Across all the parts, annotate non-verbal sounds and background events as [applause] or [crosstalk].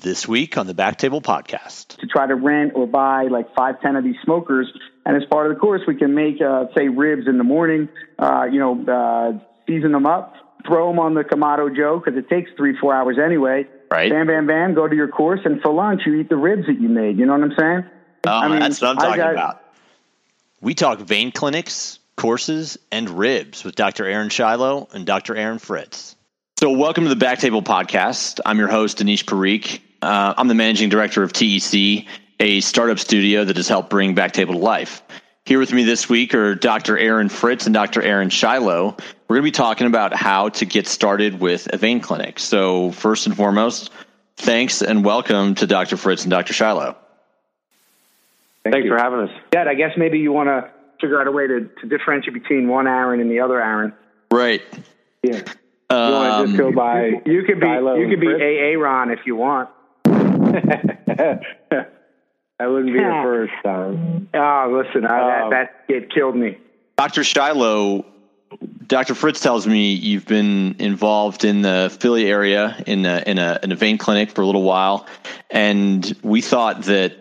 This week on the Back Table Podcast. To try to rent or buy like five, ten of these smokers. And as part of the course, we can make, uh, say, ribs in the morning, uh, you know, uh, season them up, throw them on the Kamado Joe because it takes three, four hours anyway. Right. Bam, bam, bam, go to your course. And for lunch, you eat the ribs that you made. You know what I'm saying? Oh, I mean, that's what I'm talking got- about. We talk vein clinics, courses, and ribs with Dr. Aaron Shiloh and Dr. Aaron Fritz. So, welcome to the Backtable Podcast. I'm your host, Anish Parikh. Uh, I'm the managing director of TEC, a startup studio that has helped bring Backtable to life. Here with me this week are Dr. Aaron Fritz and Dr. Aaron Shiloh. We're going to be talking about how to get started with a vein clinic. So, first and foremost, thanks and welcome to Dr. Fritz and Dr. Shiloh. Thank Thanks you. for having us. Yeah, I guess maybe you want to figure out a way to, to differentiate between one Aaron and the other Aaron. Right. Yeah. You want to Um, just go by You could be Shiloh you could be Fritz? AA Ron if you want. [laughs] [laughs] that wouldn't be the first time. Oh, listen, I, Um, that that it killed me. Dr. Shiloh, Dr. Fritz tells me you've been involved in the Philly area in a, in a, in a vein clinic for a little while. And we thought that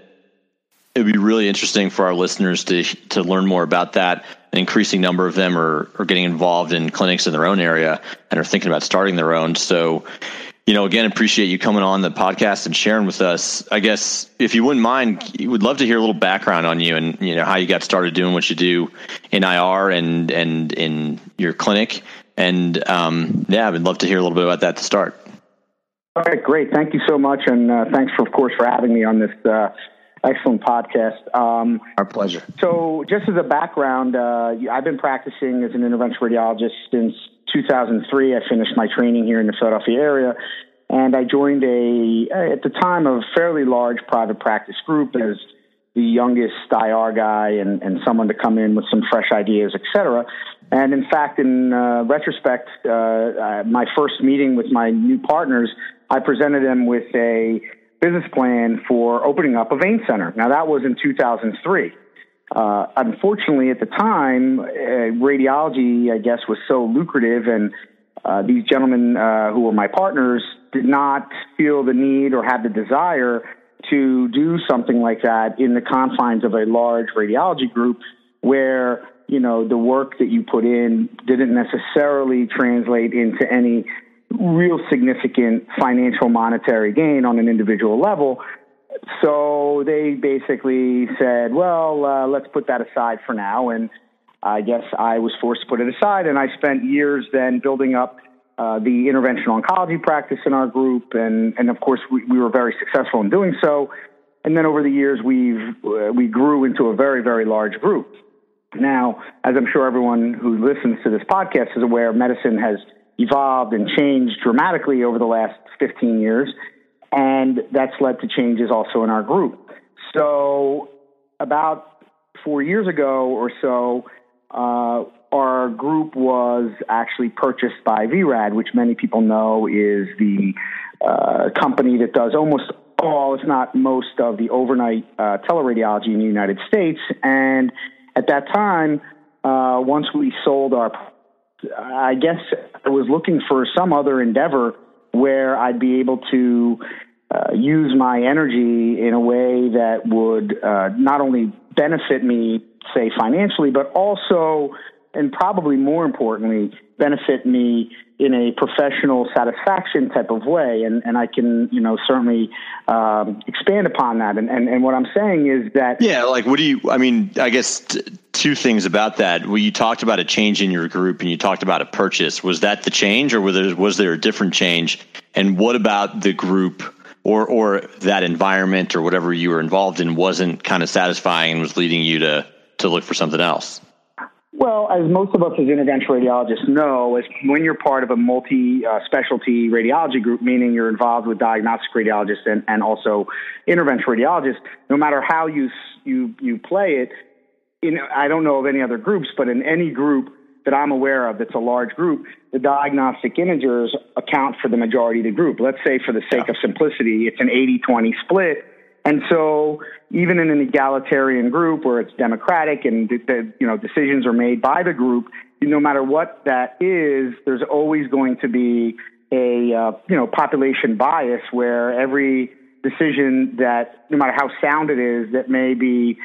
it would be really interesting for our listeners to, to learn more about that. An increasing number of them are, are getting involved in clinics in their own area and are thinking about starting their own. So, you know, again, appreciate you coming on the podcast and sharing with us. I guess if you wouldn't mind, we'd love to hear a little background on you and you know how you got started doing what you do in IR and and in your clinic. And um, yeah, I'd love to hear a little bit about that to start. All right, great. Thank you so much, and uh, thanks for, of course, for having me on this uh, excellent podcast. Um, Our pleasure. so, just as a background, uh, I've been practicing as an interventional radiologist since 2003. I finished my training here in the Philadelphia area, and I joined a, at the time, a fairly large private practice group as the youngest IR guy and, and someone to come in with some fresh ideas, et cetera. And in fact, in uh, retrospect, uh, uh, my first meeting with my new partners, I presented them with a business plan for opening up a vein center. Now, that was in 2003. Uh, unfortunately, at the time, uh, radiology, I guess, was so lucrative, and uh, these gentlemen uh, who were my partners did not feel the need or have the desire to do something like that in the confines of a large radiology group where you know the work that you put in didn't necessarily translate into any real significant financial monetary gain on an individual level so they basically said, well, uh, let's put that aside for now. And I guess I was forced to put it aside. And I spent years then building up uh, the interventional oncology practice in our group. And, and of course, we, we were very successful in doing so. And then over the years, we've, uh, we grew into a very, very large group. Now, as I'm sure everyone who listens to this podcast is aware, medicine has evolved and changed dramatically over the last 15 years and that's led to changes also in our group. So, about four years ago or so, uh, our group was actually purchased by VRAD, which many people know is the uh, company that does almost all, if not most, of the overnight uh, teleradiology in the United States. And at that time, uh, once we sold our, I guess I was looking for some other endeavor where I'd be able to uh, use my energy in a way that would uh, not only benefit me, say, financially, but also, and probably more importantly, benefit me in a professional satisfaction type of way. And, and I can, you know, certainly um, expand upon that. And, and, and what I'm saying is that. Yeah, like what do you? I mean, I guess t- two things about that. Well, you talked about a change in your group, and you talked about a purchase. Was that the change, or was there, was there a different change? And what about the group, or or that environment, or whatever you were involved in, wasn't kind of satisfying and was leading you to to look for something else? Well, as most of us as interventional radiologists know, is when you're part of a multi-specialty uh, radiology group, meaning you're involved with diagnostic radiologists and, and also interventional radiologists, no matter how you you you play it, in I don't know of any other groups, but in any group that I'm aware of that's a large group, the diagnostic imagers account for the majority of the group. Let's say, for the sake of simplicity, it's an 80-20 split. And so, even in an egalitarian group where it's democratic and the, the, you know decisions are made by the group, no matter what that is, there's always going to be a uh, you know population bias where every decision that no matter how sound it is, that may be,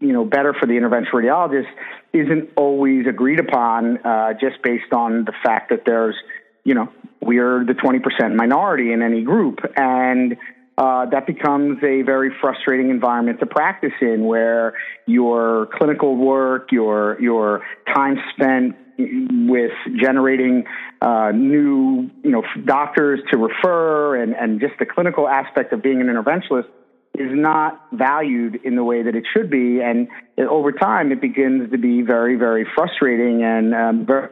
you know, better for the interventional radiologist isn't always agreed upon uh, just based on the fact that there's, you know, we're the 20% minority in any group. And uh, that becomes a very frustrating environment to practice in where your clinical work, your, your time spent with generating uh, new, you know, doctors to refer and, and just the clinical aspect of being an interventionalist is not valued in the way that it should be. And over time, it begins to be very, very frustrating and um, very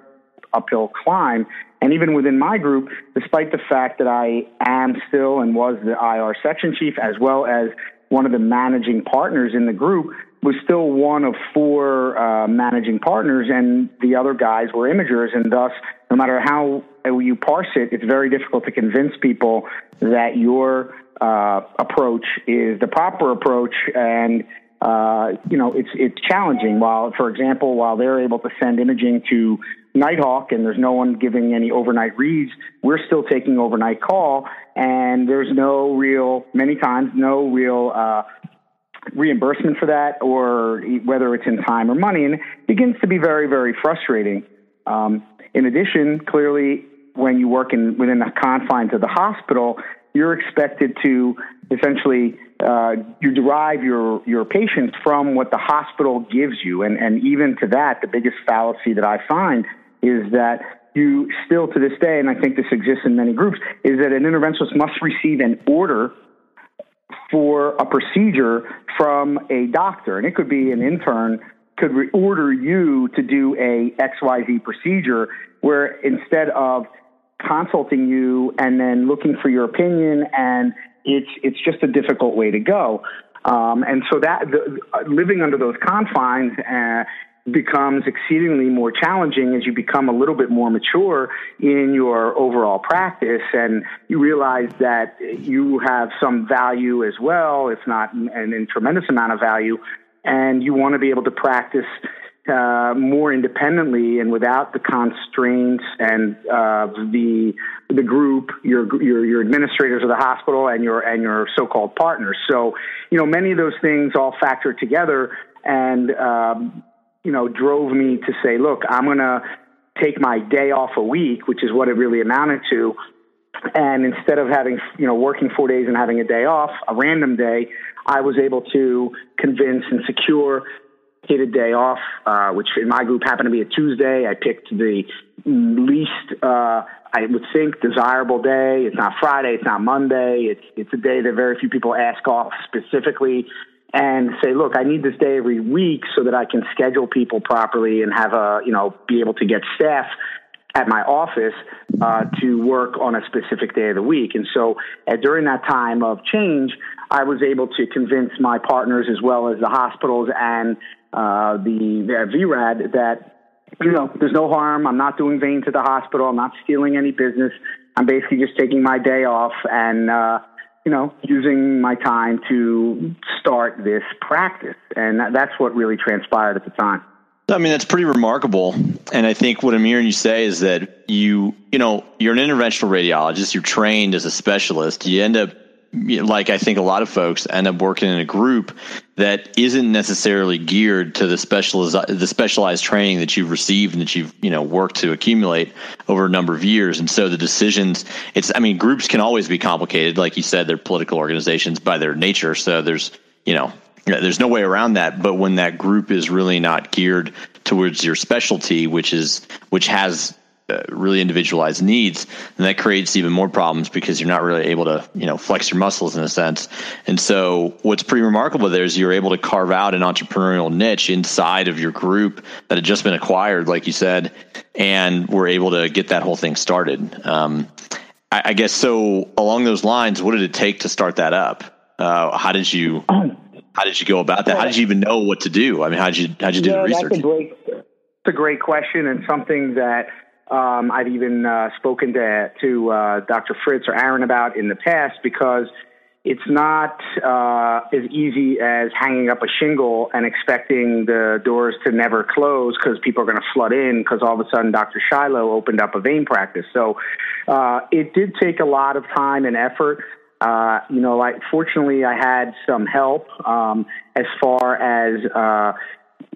uphill climb. And even within my group, despite the fact that I am still and was the IR section chief, as well as one of the managing partners in the group, was still one of four uh, managing partners, and the other guys were imagers, and thus, no matter how you parse it, it's very difficult to convince people that your uh, approach is the proper approach, and uh, you know it's it's challenging. While, for example, while they're able to send imaging to Nighthawk, and there's no one giving any overnight reads, we're still taking overnight call, and there's no real, many times, no real uh, reimbursement for that or whether it's in time or money, and begins to be very, very frustrating. Um, in addition, clearly, when you work in within the confines of the hospital, you're expected to essentially uh, you derive your your patients from what the hospital gives you, and and even to that, the biggest fallacy that I find is that you still to this day, and I think this exists in many groups, is that an interventionist must receive an order for a procedure from a doctor, and it could be an intern could order you to do a XYZ procedure where instead of consulting you and then looking for your opinion and it's it's just a difficult way to go. Um, and so that the, living under those confines uh, becomes exceedingly more challenging as you become a little bit more mature in your overall practice. And you realize that you have some value as well, if not an, tremendous amount of value, and you want to be able to practice uh, more independently and without the constraints and uh, the the group, your, your your administrators of the hospital, and your and your so-called partners. So, you know, many of those things all factor together, and um, you know, drove me to say, look, I'm going to take my day off a week, which is what it really amounted to. And instead of having, you know, working four days and having a day off, a random day, I was able to convince and secure a day off, uh, which in my group happened to be a Tuesday. I picked the least, uh, I would think, desirable day. It's not Friday. It's not Monday. It's it's a day that very few people ask off specifically and say, look, I need this day every week so that I can schedule people properly and have a, you know, be able to get staff at my office uh, to work on a specific day of the week. And so uh, during that time of change, I was able to convince my partners as well as the hospitals and uh, the, the VRAD that you know, there's no harm. I'm not doing vein to the hospital. I'm not stealing any business. I'm basically just taking my day off and, uh, you know, using my time to start this practice. And that's what really transpired at the time. I mean, that's pretty remarkable. And I think what I'm hearing you say is that you, you know, you're an interventional radiologist, you're trained as a specialist. You end up like I think a lot of folks end up working in a group that isn't necessarily geared to the specialized the specialized training that you've received and that you've you know worked to accumulate over a number of years. And so the decisions, it's I mean groups can always be complicated, like you said, they're political organizations by their nature. So there's you know there's no way around that. But when that group is really not geared towards your specialty, which is which has uh, really individualized needs, and that creates even more problems because you're not really able to, you know, flex your muscles in a sense. And so, what's pretty remarkable there is you're able to carve out an entrepreneurial niche inside of your group that had just been acquired, like you said, and we're able to get that whole thing started. Um, I, I, guess so. Along those lines, what did it take to start that up? Uh, how did you? How did you go about that? How did you even know what to do? I mean, how did you how did you do yeah, the research? That's a great, that's a great question and something that um, I've even uh, spoken to, to uh, Dr. Fritz or Aaron about in the past because it's not uh, as easy as hanging up a shingle and expecting the doors to never close because people are going to flood in because all of a sudden Dr. Shiloh opened up a vein practice. So uh, it did take a lot of time and effort. uh, you know, fortunately I had some help um, as far as uh,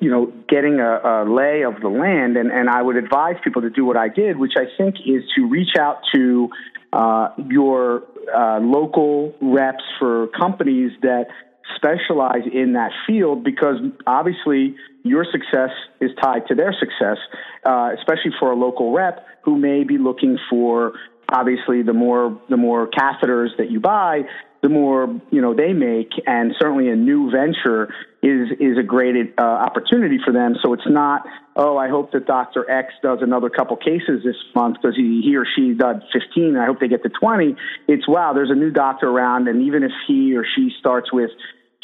you know getting a, a lay of the land, and, and I would advise people to do what I did, which I think is to reach out to uh, your uh, local reps for companies that specialize in that field because obviously your success is tied to their success, uh, especially for a local rep who may be looking for obviously the more the more catheters that you buy, the more you know they make, and certainly a new venture is is a great uh, opportunity for them. So it's not oh I hope that Doctor X does another couple cases this month because he he or she did 15. I hope they get to 20. It's wow there's a new doctor around, and even if he or she starts with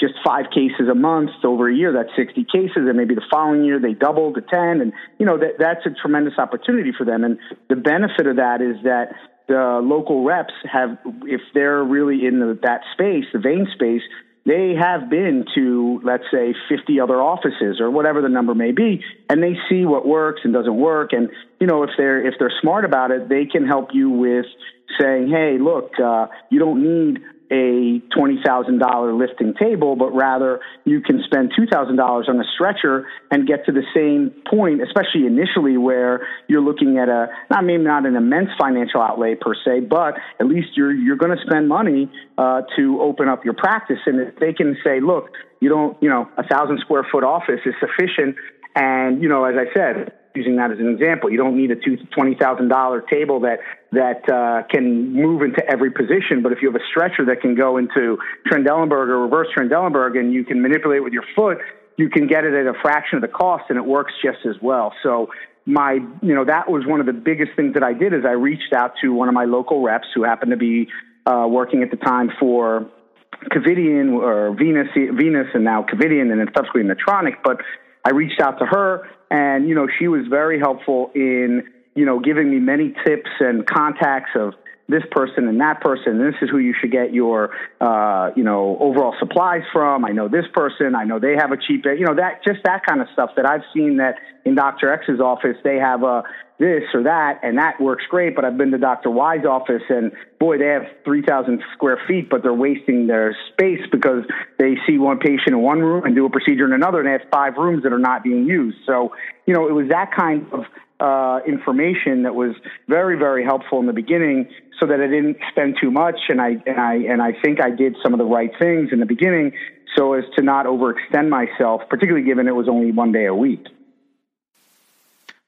just five cases a month over a year, that's 60 cases. And maybe the following year they double to 10. And, you know, that, that's a tremendous opportunity for them. And the benefit of that is that the local reps have, if they're really in the, that space, the vein space, they have been to, let's say, 50 other offices or whatever the number may be, and they see what works and doesn't work. And, you know, if they're, if they're smart about it, they can help you with saying, hey, look, uh, you don't need a $20,000 lifting table, but rather you can spend $2,000 on a stretcher and get to the same point, especially initially where you're looking at a, not maybe not an immense financial outlay per se, but at least you're, you're going to spend money uh, to open up your practice. And if they can say, look, you don't, you know, a thousand square foot office is sufficient. And, you know, as I said, using that as an example. You don't need a twenty thousand dollar table that that uh, can move into every position. But if you have a stretcher that can go into Trendelenburg or reverse Trendelenburg, and you can manipulate with your foot, you can get it at a fraction of the cost, and it works just as well. So my you know that was one of the biggest things that I did is I reached out to one of my local reps who happened to be uh, working at the time for Covidien or VNUS VNUS and now Covidien and then subsequently Medtronic, but I reached out to her and, you know, she was very helpful in, you know, giving me many tips and contacts of this person and that person. This is who you should get your, uh, you know, overall supplies from. I know this person. I know they have a cheap, you know, that just that kind of stuff that I've seen that in Dr. X's office, they have a this or that, and that works great. But I've been to Dr. Y's office, and boy, they have 3,000 square feet, but they're wasting their space because they see one patient in one room and do a procedure in another, and they have five rooms that are not being used. So, you know, it was that kind of uh, information that was very, very helpful in the beginning, so that I didn't spend too much, and I and I and I think I did some of the right things in the beginning, so as to not overextend myself, particularly given it was only one day a week.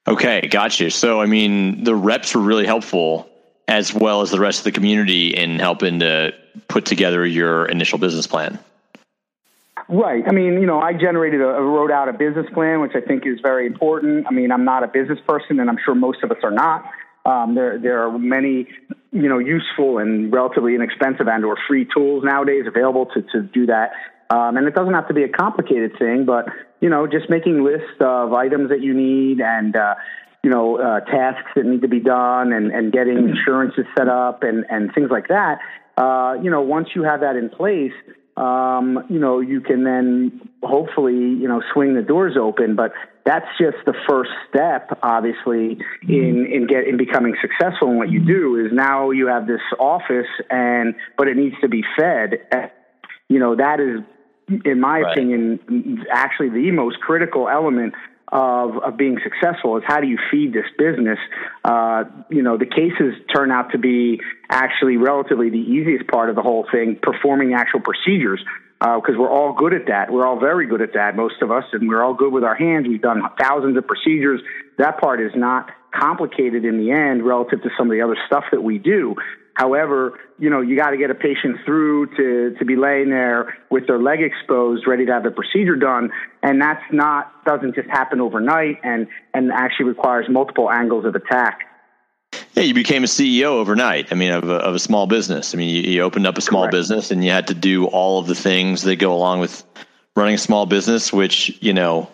Okay, gotcha. So, I mean, the reps were really helpful as well as the rest of the community in helping to put together your initial business plan. Right. I mean, you know, I generated a, wrote out a business plan, which I think is very important. I mean, I'm not a business person, and I'm sure most of us are not. Um, there, there are many, you know, useful and relatively inexpensive and/or free tools nowadays available to to do that. Um, and it doesn't have to be a complicated thing, but you know, just making lists of items that you need and uh, you know uh, tasks that need to be done, and, and getting insurances set up and and things like that. Uh, you know, once you have that in place, um, you know, you can then hopefully, you know, swing the doors open. But that's just the first step, obviously, in in get in becoming successful in what you do. Is now you have this office, and but it needs to be fed. You know, that is, in my right. opinion, actually the most critical element of, of being successful is how do you feed this business? Uh, you know, the cases turn out to be actually relatively the easiest part of the whole thing, performing actual procedures. Because uh, we're all good at that. We're all very good at that, most of us, and we're all good with our hands. We've done thousands of procedures. That part is not complicated in the end relative to some of the other stuff that we do. However, you know, you got to get a patient through to, to be laying there with their leg exposed, ready to have the procedure done. And that's not, doesn't just happen overnight and, and actually requires multiple angles of attack. Yeah, you became a CEO overnight. I mean, of a, of a small business. I mean, you, you opened up a small Correct. business and you had to do all of the things that go along with running a small business, which, you know,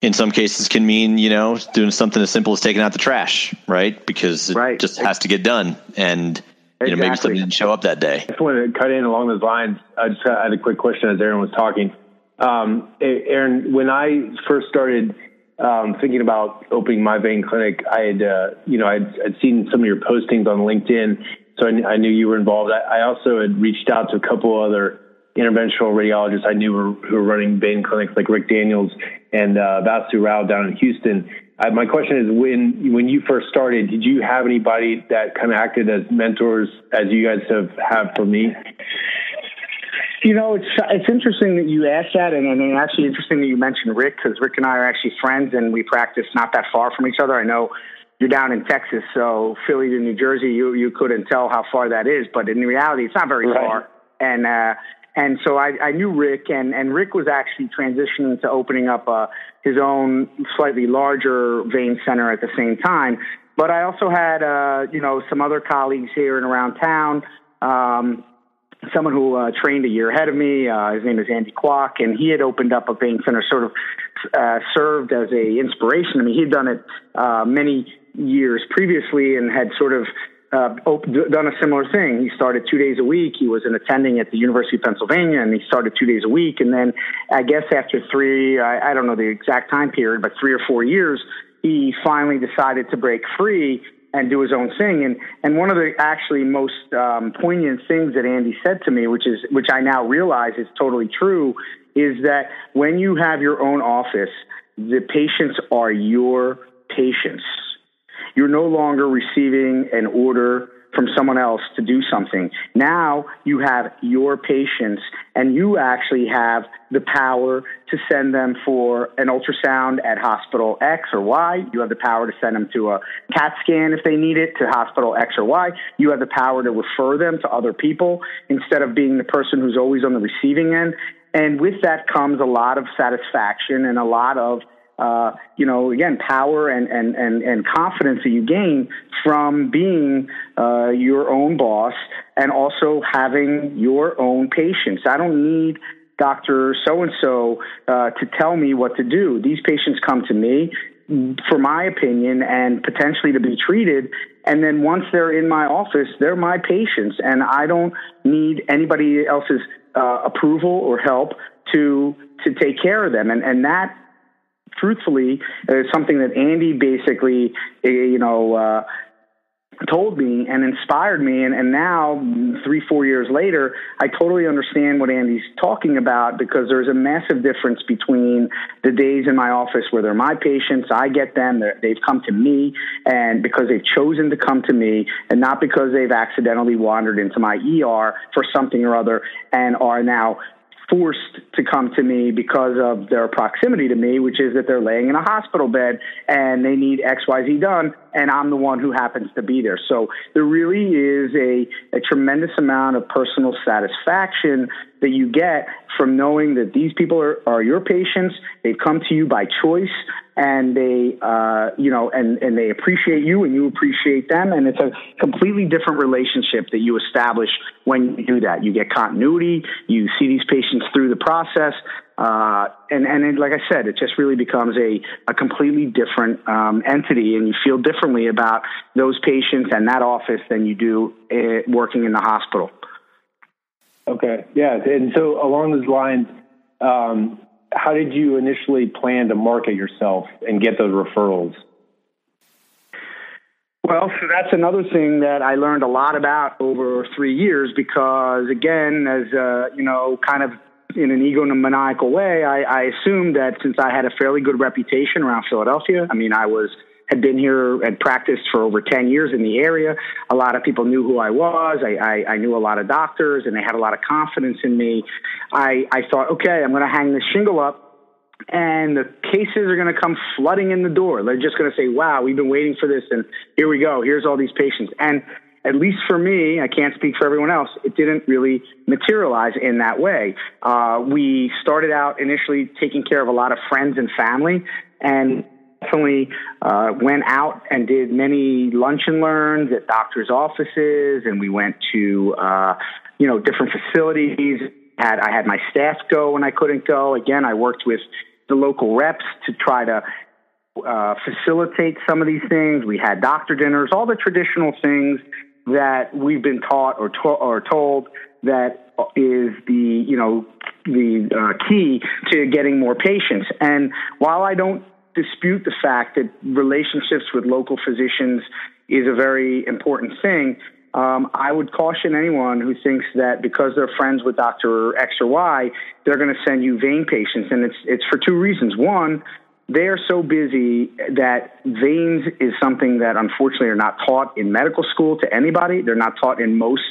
in some cases can mean you know doing something as simple as taking out the trash right because it right. just has to get done and you know, maybe somebody didn't show up that day. I just wanted to cut in along those lines. I just had a quick question as Aaron was talking. Um, Aaron, when I first started um, thinking about opening my vein clinic, I had, uh, you know, I'd, I'd, seen some of your postings on LinkedIn. so I, I, knew you were involved. I, I, also had reached out to a couple other interventional radiologists I knew were, who were running vein clinics like Rick Daniels and uh, Vasu Rao down in Houston. Uh, my question is, when when you first started, did you have anybody that kind of acted as mentors, as you guys have have for me? You know, it's it's interesting that you asked that, and, and actually interesting that you mentioned Rick because Rick and I are actually friends, and we practice not that far from each other. I know you're down in Texas, so Philly to New Jersey, you you couldn't tell how far that is, but in reality, it's not very right. far. And uh, and so I, I knew Rick, and and Rick was actually transitioning to opening up uh, his own slightly larger vein center at the same time. But I also had uh, you know some other colleagues here and around town. Um, someone who uh, trained a year ahead of me. Uh, his name is Andy Kwok, and he had opened up a vein center, sort of uh, served as a inspiration. I mean, he'd done it uh, many years previously and had sort of uh, done a similar thing. He started two days a week. He was an attending at the University of Pennsylvania, and he started two days a week. And then, I guess after three, I, I don't know the exact time period, but three or four years, he finally decided to break free and do his own thing. And and one of the actually most um, poignant things that Andy said to me, which is which I now realize is totally true, is that when you have your own office, the patients are your patients. You're no longer receiving an order from someone else to do something. Now you have your patients and you actually have the power to send them for an ultrasound at hospital X or Y. You have the power to send them to a CAT scan if they need it to hospital X or Y. You have the power to refer them to other people instead of being the person who's always on the receiving end. And with that comes a lot of satisfaction and a lot of uh, you know, again, power and, and, and, and confidence that you gain from being uh, your own boss and also having your own patients. I don't need Dr. So and so to tell me what to do. These patients come to me for my opinion and potentially to be treated. And then once they're in my office, they're my patients, and I don't need anybody else's uh, approval or help to to take care of them. And and that truthfully, is something that Andy basically, eh, you know, uh, told me and inspired me. And, and now, three, four years later, I totally understand what Andy's talking about because there's a massive difference between the days in my office where they're my patients, I get them, they've come to me, and because they've chosen to come to me, and not because they've accidentally wandered into my ER for something or other and are now forced to come to me because of their proximity to me, which is that they're laying in a hospital bed and they need XYZ done, and I'm the one who happens to be there. So there really is a, a tremendous amount of personal satisfaction that you get from knowing that these people are, are your patients. They've come to you by choice and they, uh, you know, and, and they appreciate you and you appreciate them. And it's a completely different relationship that you establish when you do that. You get continuity. You see these patients through the process. Uh, and, and it, like I said, it just really becomes a, a completely different um, entity, and you feel differently about those patients and that office than you do uh, working in the hospital. Okay, yeah, and so along those lines, um, how did you initially plan to market yourself and get those referrals? Well, so that's another thing that I learned a lot about over three years because, again, as uh, you know, kind of in an egomaniacal way, I, I assumed that since I had a fairly good reputation around Philadelphia, I mean, I was had been here and practiced for over 10 years in the area. A lot of people knew who I was. I, I, I knew a lot of doctors and they had a lot of confidence in me. I, I thought, okay, I'm going to hang this shingle up and the cases are going to come flooding in the door. They're just going to say, wow, we've been waiting for this. And here we go. Here's all these patients. And at least for me, I can't speak for everyone else, it didn't really materialize in that way. Uh, we started out initially taking care of a lot of friends and family and definitely uh, went out and did many lunch and learns at doctors' offices, and we went to uh, you know different facilities. Had I had my staff go when I couldn't go. Again, I worked with the local reps to try to uh, facilitate some of these things. We had doctor dinners, all the traditional things that we've been taught or, to- or told that is the you know the uh, key to getting more patients. And while I don't dispute the fact that relationships with local physicians is a very important thing. um, I would caution anyone who thinks that because they're friends with Doctor X or Y, they're going to send you vein patients, and it's it's for two reasons. One, they are so busy that veins is something that unfortunately are not taught in medical school to anybody. They're not taught in most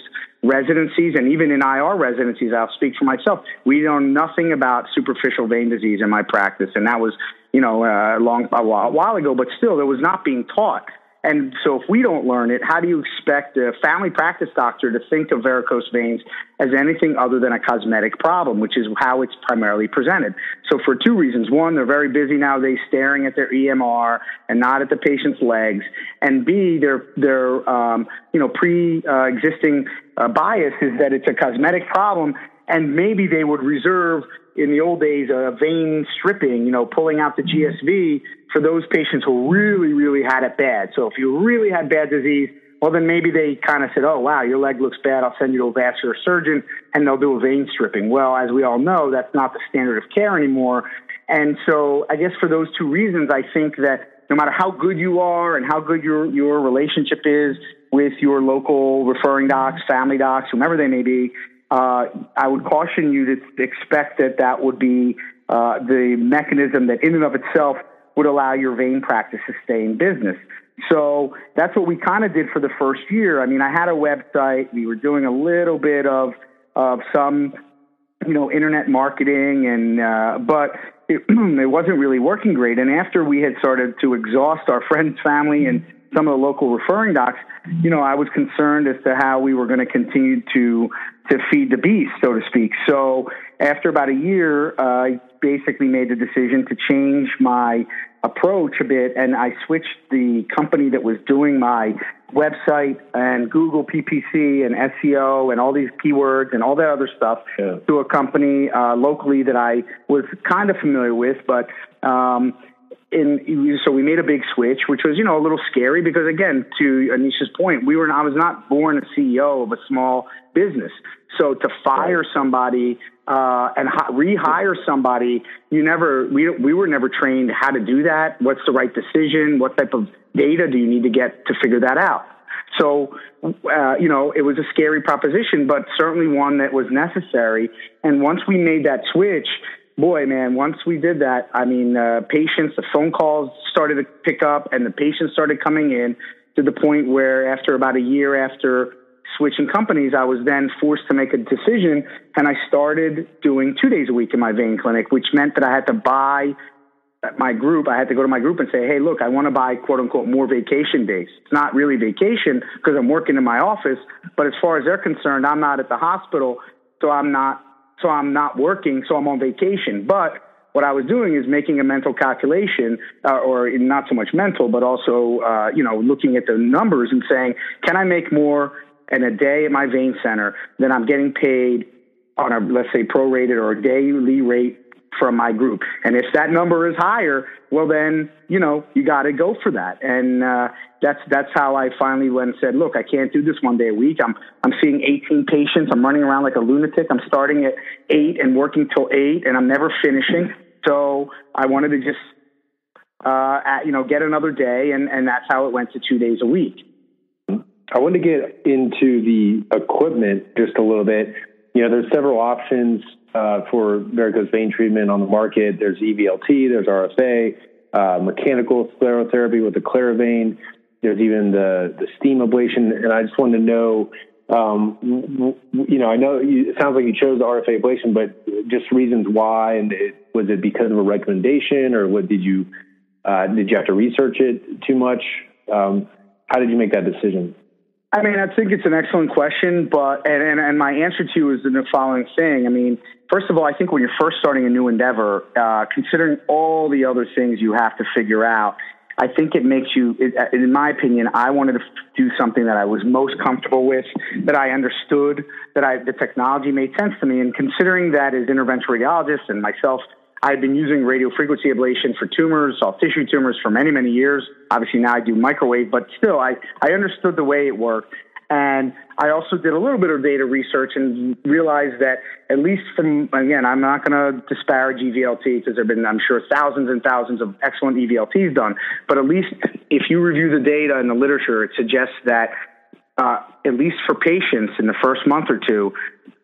residencies and even in IR residencies. I'll speak for myself. We know nothing about superficial vein disease in my practice, and that was you know a long a while, a while ago. But still, it was not being taught. And so, if we don't learn it, how do you expect a family practice doctor to think of varicose veins as anything other than a cosmetic problem, which is how it's primarily presented? So, for two reasons: one, they're very busy nowadays, staring at their EMR and not at the patient's legs, and B, their their um, you know pre-existing uh, bias is that it's a cosmetic problem, and maybe they would reserve in the old days, a vein stripping, you know, pulling out the GSV for those patients who really, really had it bad. So if you really had bad disease, well, then maybe they kind of said, oh, wow, your leg looks bad. I'll send you to a vascular surgeon and they'll do a vein stripping. Well, as we all know, that's not the standard of care anymore. And so I guess for those two reasons, I think that no matter how good you are and how good your, your relationship is with your local referring docs, family docs, whomever they may be, uh, I would caution you to expect that that would be uh, the mechanism that, in and of itself, would allow your vein practice to stay in business. So that's what we kind of did for the first year. I mean, I had a website. We were doing a little bit of of some, you know, internet marketing, and uh, but it, [clears throat] it wasn't really working great. And after we had started to exhaust our friends, family, and some of the local referring docs, you know, I was concerned as to how we were going to continue to to feed the beast, so to speak. So after about a year, uh, I basically made the decision to change my approach a bit, and I switched the company that was doing my website and Google PPC and SEO and all these keywords and all that other stuff yeah. to a company uh, locally that I was kind of familiar with, but. Um, in, so we made a big switch, which was, you know, a little scary because again, to Anish's point, we were, I was not born a CEO of a small business. So to fire somebody, uh, and hi- rehire somebody, you never, we, we were never trained how to do that. What's the right decision? What type of data do you need to get to figure that out? So, uh, you know, it was a scary proposition, but certainly one that was necessary. And once we made that switch, boy, man, once we did that, I mean, uh, patients, the phone calls started to pick up and the patients started coming in to the point where after about a year after switching companies, I was then forced to make a decision and I started doing two days a week in my vein clinic, which meant that I had to buy my group. I had to go to my group and say, hey, look, I want to buy quote unquote more vacation days. It's not really vacation because I'm working in my office, but as far as they're concerned, I'm not at the hospital. So I'm not so I'm not working, so I'm on vacation. But what I was doing is making a mental calculation, uh, or not so much mental, but also, uh, you know, looking at the numbers and saying, can I make more in a day at my vein center than I'm getting paid on a, let's say, prorated or daily rate from my group. And if that number is higher, well, then, you know, you got to go for that. And, uh, that's, that's how I finally went and said, look, I can't do this one day a week. I'm, I'm seeing 18 patients. I'm running around like a lunatic. I'm starting at eight and working till eight and I'm never finishing. So I wanted to just, uh, at, you know, get another day. And, and that's how it went to two days a week. I want to get into the equipment just a little bit. You know, there's several options uh, for varicose vein treatment on the market. There's EVLT, there's RFA, uh, mechanical sclerotherapy with the ClariVein. There's even the, the steam ablation. And I just wanted to know, um, you know, I know you, it sounds like you chose the RFA ablation, but just reasons why. And it, was it because of a recommendation or what did you, uh, did you have to research it too much? Um, how did you make that decision? I mean, I think it's an excellent question, but and, and, and my answer to you is the following thing. I mean, first of all, I think when you're first starting a new endeavor, uh, considering all the other things you have to figure out, I think it makes you, in my opinion, I wanted to do something that I was most comfortable with, that I understood, that I, the technology made sense to me. And considering that as interventional radiologist and myself I've been using radio frequency ablation for tumors, soft tissue tumors for many, many years. Obviously now I do microwave, but still I, I understood the way it worked. And I also did a little bit of data research and realized that at least from, again, I'm not going to disparage EVLT because there have been, I'm sure, thousands and thousands of excellent EVLTs done. But at least if you review the data and the literature, it suggests that uh, at least for patients in the first month or two,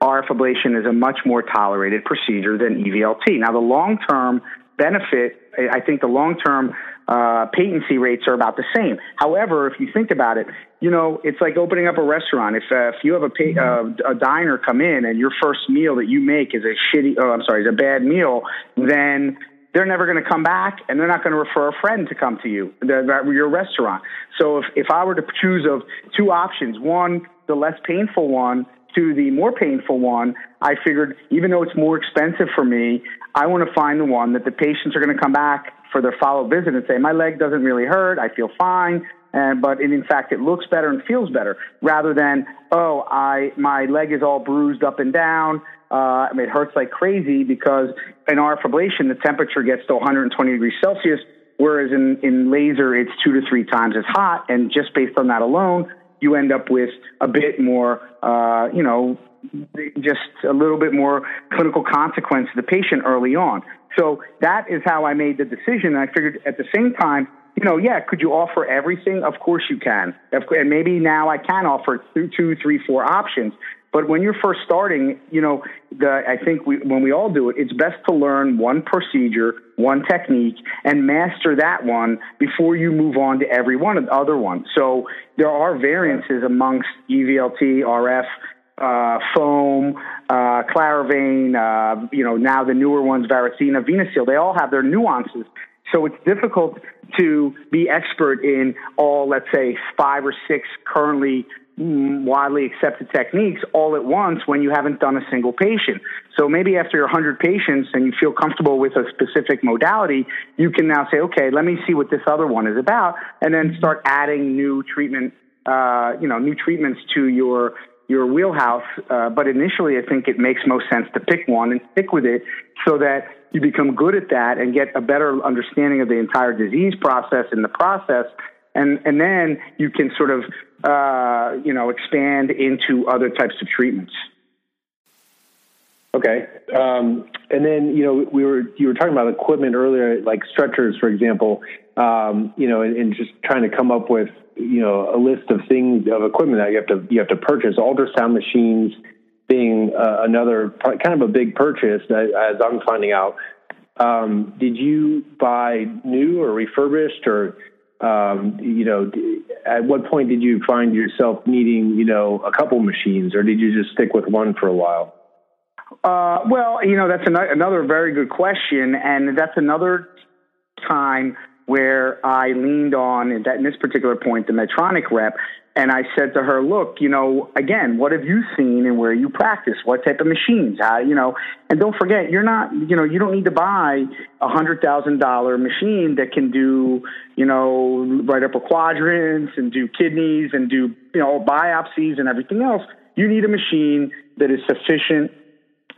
RF ablation is a much more tolerated procedure than EVLT. Now, the long term benefit, I think the long term uh, patency rates are about the same. However, if you think about it, you know, it's like opening up a restaurant. If uh, if you have a pay, uh, a diner come in and your first meal that you make is a shitty, oh, I'm sorry, is a bad meal, then they're never going to come back and they're not going to refer a friend to come to you, your restaurant. So if, if I were to choose of two options, one, the less painful one, to the more painful one, I figured even though it's more expensive for me, I want to find the one that the patients are going to come back for their follow visit and say, my leg doesn't really hurt, I feel fine, and, but in fact it looks better and feels better, rather than, oh, I my leg is all bruised up and down, uh, it hurts like crazy because in RF ablation the temperature gets to 120 degrees Celsius, whereas in, in laser it's two to three times as hot, and just based on that alone, you end up with a bit more, uh, you know, just a little bit more clinical consequence to the patient early on. So that is how I made the decision. I figured at the same time, you know, yeah, could you offer everything? Of course you can. And maybe now I can offer two, two, three, four options. But when you're first starting, you know, the, I think we, when we all do it, it's best to learn one procedure, one technique, and master that one before you move on to every one of the other ones. So there are variances amongst EVLT, RF, uh, foam, uh, ClariVein, uh, you know, now the newer ones, Varithena, Venaseal, they all have their nuances. So it's difficult to be expert in all, let's say, five or six currently Mm, widely accepted techniques all at once when you haven't done a single patient. So maybe after your 100 patients and you feel comfortable with a specific modality, you can now say, okay, let me see what this other one is about, and then start adding new treatment, uh, you know, new treatments to your your wheelhouse. Uh, but initially, I think it makes most sense to pick one and stick with it so that you become good at that and get a better understanding of the entire disease process in the process and and then you can sort of uh, you know expand into other types of treatments. Okay, um, and then you know we were you were talking about equipment earlier, like stretchers, for example. Um, you know, and, and, just trying to come up with you know a list of things of equipment that you have to you have to purchase. Ultrasound machines being uh, another kind of a big purchase, as I'm finding out. Um, did you buy new or refurbished or um, you know, at what point did you find yourself needing, you know, a couple machines, or did you just stick with one for a while? Uh, well, you know, that's an- another very good question, and that's another time where I leaned on, that, in this particular point, the Medtronic rep, and I said to her, look, you know, again, what have you seen and where you practice? What type of machines? How, you know, and don't forget, you're not, you know, you don't need to buy a hundred thousand dollar machine that can do, you know, right upper quadrants and do kidneys and do, you know, biopsies and everything else. You need a machine that is sufficient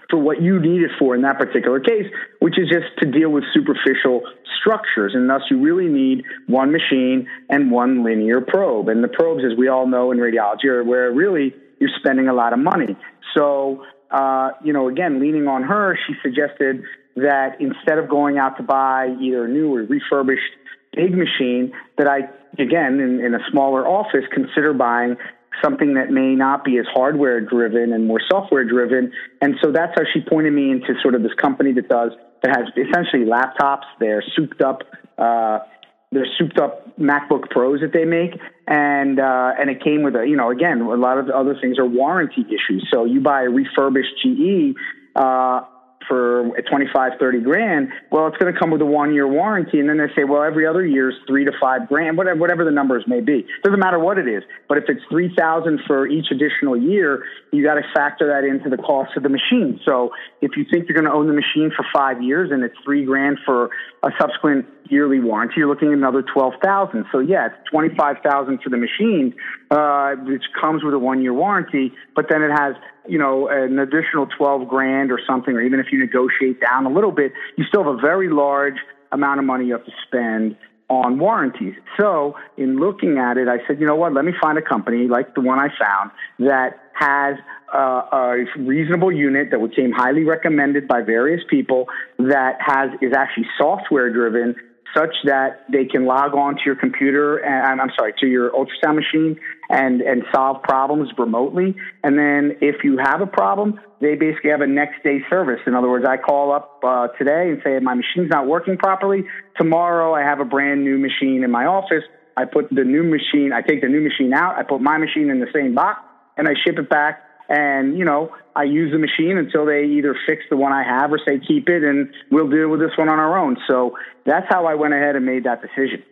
for what you need it for in that particular case, which is just to deal with superficial structures. And thus, you really need one machine and one linear probe. And the probes, as we all know in radiology, are where really you're spending a lot of money. So, uh, you know, again, leaning on her, she suggested that instead of going out to buy either a new or refurbished big machine, that I, again, in, in a smaller office, consider buying something that may not be as hardware driven and more software driven. And so that's how she pointed me into sort of this company that does that has essentially laptops. They're souped up. Uh, they're souped up MacBook Pros that they make, and uh, and it came with a you know again a lot of the other things are warranty issues. So you buy a refurbished GE. Uh, for 25, 30 grand, well, it's going to come with a one year warranty. And then they say, well, every other year is three to five grand, whatever, whatever the numbers may be. Doesn't matter what it is. But if it's 3000 for each additional year, you got to factor that into the cost of the machine. So if you think you're going to own the machine for five years and it's three grand for a subsequent yearly warranty, you're looking at another 12,000. So yeah, it's 25,000 for the machine, uh, which comes with a one year warranty, but then it has, you know, an additional 12 grand or something, or even if you negotiate down a little bit, you still have a very large amount of money you have to spend on warranties. So in looking at it, I said, you know what, let me find a company like the one I found that has uh, a reasonable unit that became highly recommended by various people that has is actually software driven such that they can log on to your computer and I'm sorry to your ultrasound machine and, and solve problems remotely. And then if you have a problem, they basically have a next day service. In other words, I call up uh, today and say, my machine's not working properly. Tomorrow I have a brand new machine in my office. I put the new machine, I take the new machine out, I put my machine in the same box, and I ship it back and, you know, I use the machine until they either fix the one I have or say keep it and we'll deal with this one on our own. So that's how I went ahead and made that decision.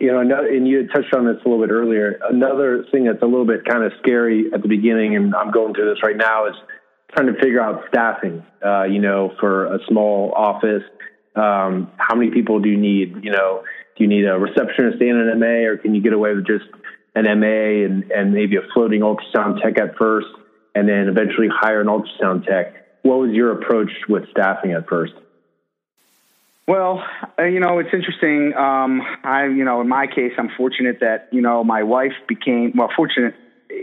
You know, and you had touched on this a little bit earlier. Another thing that's a little bit kind of scary at the beginning, and I'm going through this right now, is trying to figure out staffing. Uh, you know, for a small office, um, how many people do you need? You know, do you need a receptionist and an MA, or can you get away with just an MA and, and maybe a floating ultrasound tech at first, and then eventually hire an ultrasound tech. What was your approach with staffing at first? Well, uh, you know, it's interesting. Um, I, you know, in my case, I'm fortunate that you know my wife became well fortunate. [laughs]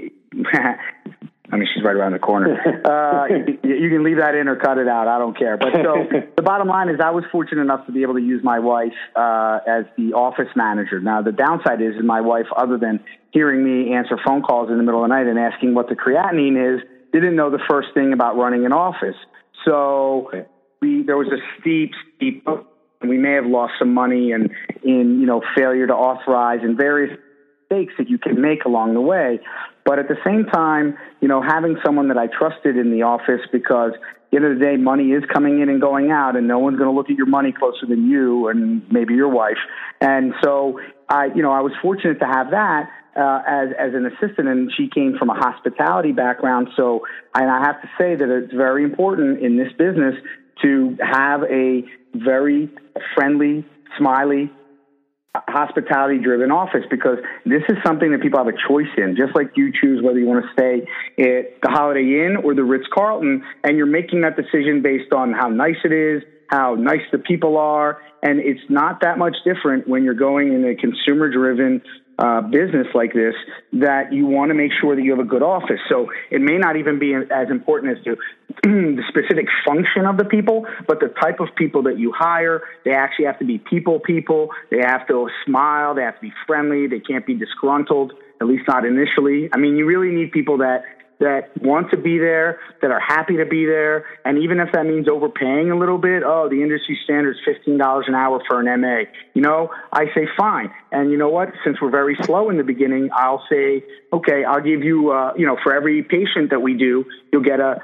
I mean, she's right around the corner. [laughs] Uh, you, you, can leave that in or cut it out. I don't care. But so [laughs] the bottom line is, I was fortunate enough to be able to use my wife uh, as the office manager. Now, the downside is, my wife, other than hearing me answer phone calls in the middle of the night and asking what the creatinine is, didn't know the first thing about running an office. So we there was a steep, steep. We may have lost some money and in you know failure to authorize and various mistakes that you can make along the way. But at the same time, you know, having someone that I trusted in the office because at the end of the day, money is coming in and going out, and no one's going to look at your money closer than you and maybe your wife. And so, I, you know, I was fortunate to have that uh, as as an assistant, and she came from a hospitality background. So, and I have to say that it's very important in this business to have a very friendly, smiley hospitality driven office because this is something that people have a choice in. Just like you choose whether you want to stay at the holiday inn or the ritz carlton and you're making that decision based on how nice it is how nice the people are and it's not that much different when you're going in a consumer driven uh, business like this that you want to make sure that you have a good office. So it may not even be as important as to [clears throat] the specific function of the people, but the type of people that you hire. They actually have to be people people. They have to smile. They have to be friendly. They can't be disgruntled, at least not initially. I mean, you really need people that that want to be there, that are happy to be there, and even if that means overpaying a little bit, oh, the industry standard is fifteen dollars an hour for an MA. You know, I say fine, and you know what? Since we're very slow in the beginning, I'll say, okay, I'll give you, uh, you know, for every patient that we do, you'll get a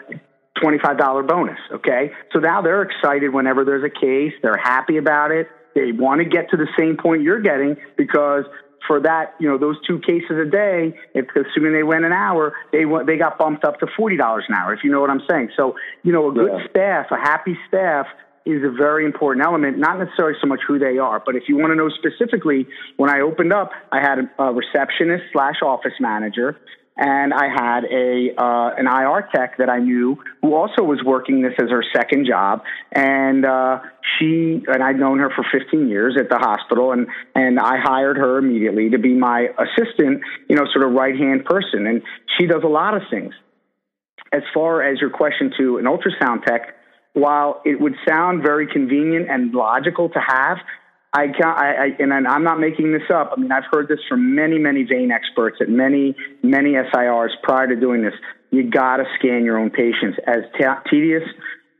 $25 bonus. Okay. So now they're excited whenever there's a case. They're happy about it. They want to get to the same point you're getting because for that, you know, those two cases a day, if assuming they went an hour, they went, they got bumped up to forty dollars an hour. If you know what I'm saying. So, you know, a good yeah. staff, a happy staff, is a very important element. Not necessarily so much who they are, but if you want to know specifically, when I opened up, I had a receptionist slash office manager and I had a uh, an IR tech that I knew who also was working this as her second job, and uh, she and I'd known her for 15 years at the hospital, and and I hired her immediately to be my assistant, you know, sort of right hand person, and she does a lot of things. As far as your question to an ultrasound tech, while it would sound very convenient and logical to have, I can't, I, I, and I'm not making this up. I mean, I've heard this from many, many vein experts at many, many SIRs prior to doing this. You got to scan your own patients. As tedious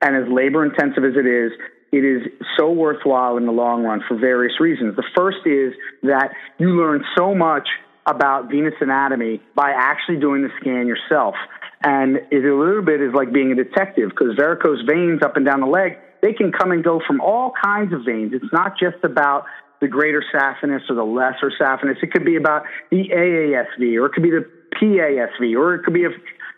and as labor intensive as it is, it is so worthwhile in the long run for various reasons. The first is that you learn so much about venous anatomy by actually doing the scan yourself. And it a little bit is like being a detective because varicose veins up and down the leg they can come and go from all kinds of veins. It's not just about the greater saphenous or the lesser saphenous. It could be about the AASV, or it could be the PASV, or it could be a,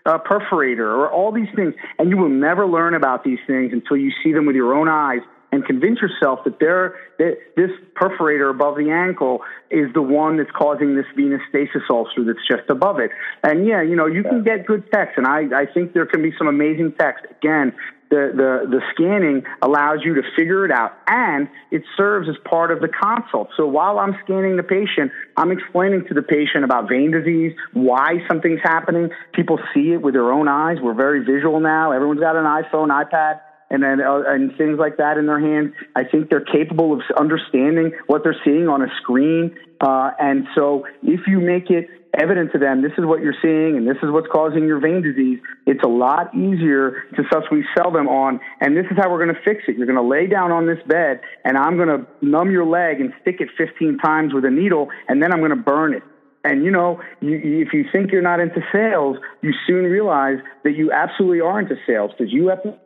a perforator, or all these things. And you will never learn about these things until you see them with your own eyes and convince yourself that there that this perforator above the ankle is the one that's causing this venous stasis ulcer that's just above it. And yeah, you know, you can get good techs, and I, I think there can be some amazing techs. Again, the, the, the scanning allows you to figure it out and it serves as part of the consult. So while I'm scanning the patient, I'm explaining to the patient about vein disease, why something's happening. People see it with their own eyes. We're very visual now. Everyone's got an iPhone, iPad and then uh, and things like that in their hands. I think they're capable of understanding what they're seeing on a screen. Uh, and so, if you make it evident to them, this is what you're seeing and this is what's causing your vein disease, it's a lot easier to subsequently sell them on, and this is how we're going to fix it. You're going to lay down on this bed, and I'm going to numb your leg and stick it 15 times with a needle, and then I'm going to burn it. And you know, you, if you think you're not into sales, you soon realize that you absolutely are into sales because you have to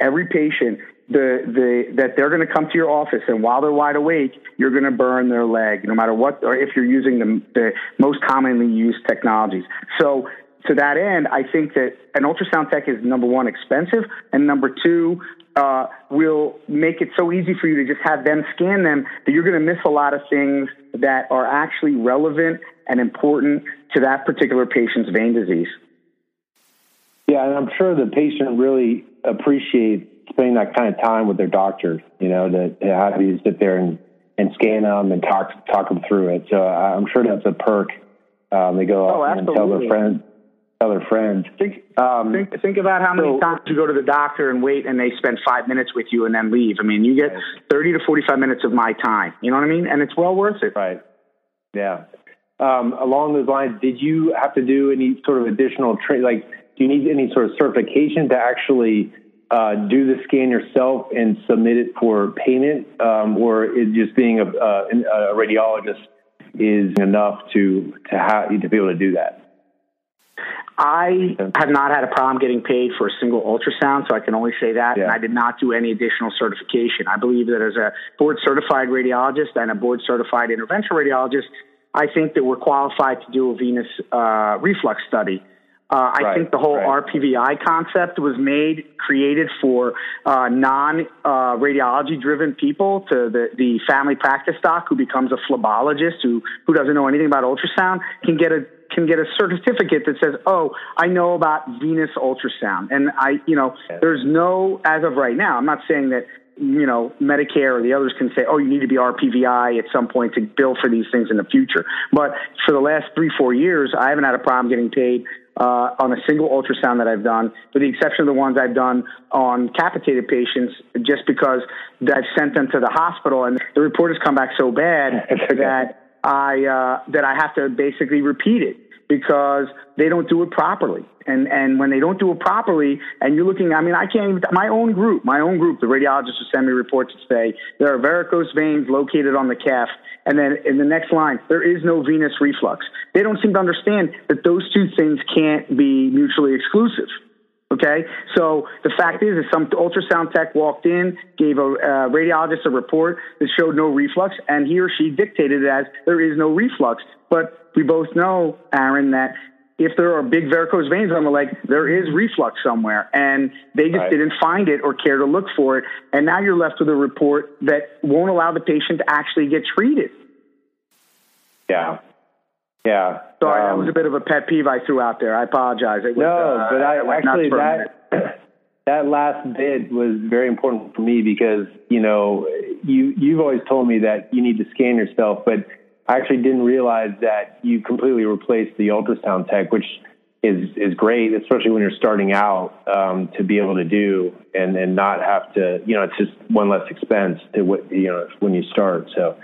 every patient the the that they're going to come to your office and while they're wide awake, you're going to burn their leg, no matter what, or if you're using the, the most commonly used technologies. So to that end, I think that an ultrasound tech is number one expensive, and number two uh, will make it so easy for you to just have them scan them that you're going to miss a lot of things that are actually relevant and important to that particular patient's vein disease. Yeah, and I'm sure the patient really appreciates spending that kind of time with their doctor, you know, to, to have you sit there and, and scan them and talk talk them through it. So I'm sure that's a perk. Um, they go oh, and tell their friends tell their friends. Think, um, think, think about how many so, times you go to the doctor and wait, and they spend five minutes with you and then leave. I mean, you get thirty to forty-five minutes of my time. You know what I mean? And it's well worth it. Right. Yeah. Um, along those lines, did you have to do any sort of additional training? Like, do you need any sort of certification to actually uh, do the scan yourself and submit it for payment, um, or is just being a, uh, a, radiologist is enough to to to be able to do that? I have not had a problem getting paid for a single ultrasound, so I can only say that. Yeah. And I did not do any additional certification. I believe that as a board certified radiologist and a board certified interventional radiologist, I think that we're qualified to do a venous uh, reflux study. Uh, I right, think the whole right. RPVI concept was made, created for uh, non uh, radiology driven people to the, the family practice doc who becomes a phlebotomist who, who doesn't know anything about ultrasound can get a can get a certificate that says, "Oh, I know about venous ultrasound." And I, you know, there's no as of right now. I'm not saying that you know, Medicare or the others can say, oh, you need to be RPVI at some point to bill for these things in the future. But for the last three, four years, I haven't had a problem getting paid uh, on a single ultrasound that I've done, with the exception of the ones I've done on capitated patients, just because I've sent them to the hospital and the report has come back so bad [laughs] that I uh, that I have to basically repeat it because they don't do it properly. And and when they don't do it properly, and you're looking, I mean, I can't even. My own group, my own group, the radiologists will send me reports to say there are varicose veins located on the calf, and then in the next line, there is no venous reflux. They don't seem to understand that those two things can't be mutually exclusive. Okay, so the fact is, is some ultrasound tech walked in, gave a uh, radiologist a report that showed no reflux, and he or she dictated it as there is no reflux. But we both know, Aaron, that if there are big varicose veins on the leg, there is reflux somewhere, and they just right. didn't find it or care to look for it. And now you're left with a report that won't allow the patient to actually get treated. Yeah. Yeah. Sorry, um, that was a bit of a pet peeve I threw out there. I apologize. Was, no, uh, but I actually that [clears throat] that last bit was very important for me because you know you you've always told me that you need to scan yourself, but I actually didn't realize that you completely replaced the ultrasound tech, which is is great, especially when you're starting out um, to be able to do and and not have to you know it's just one less expense to what you know when you start. So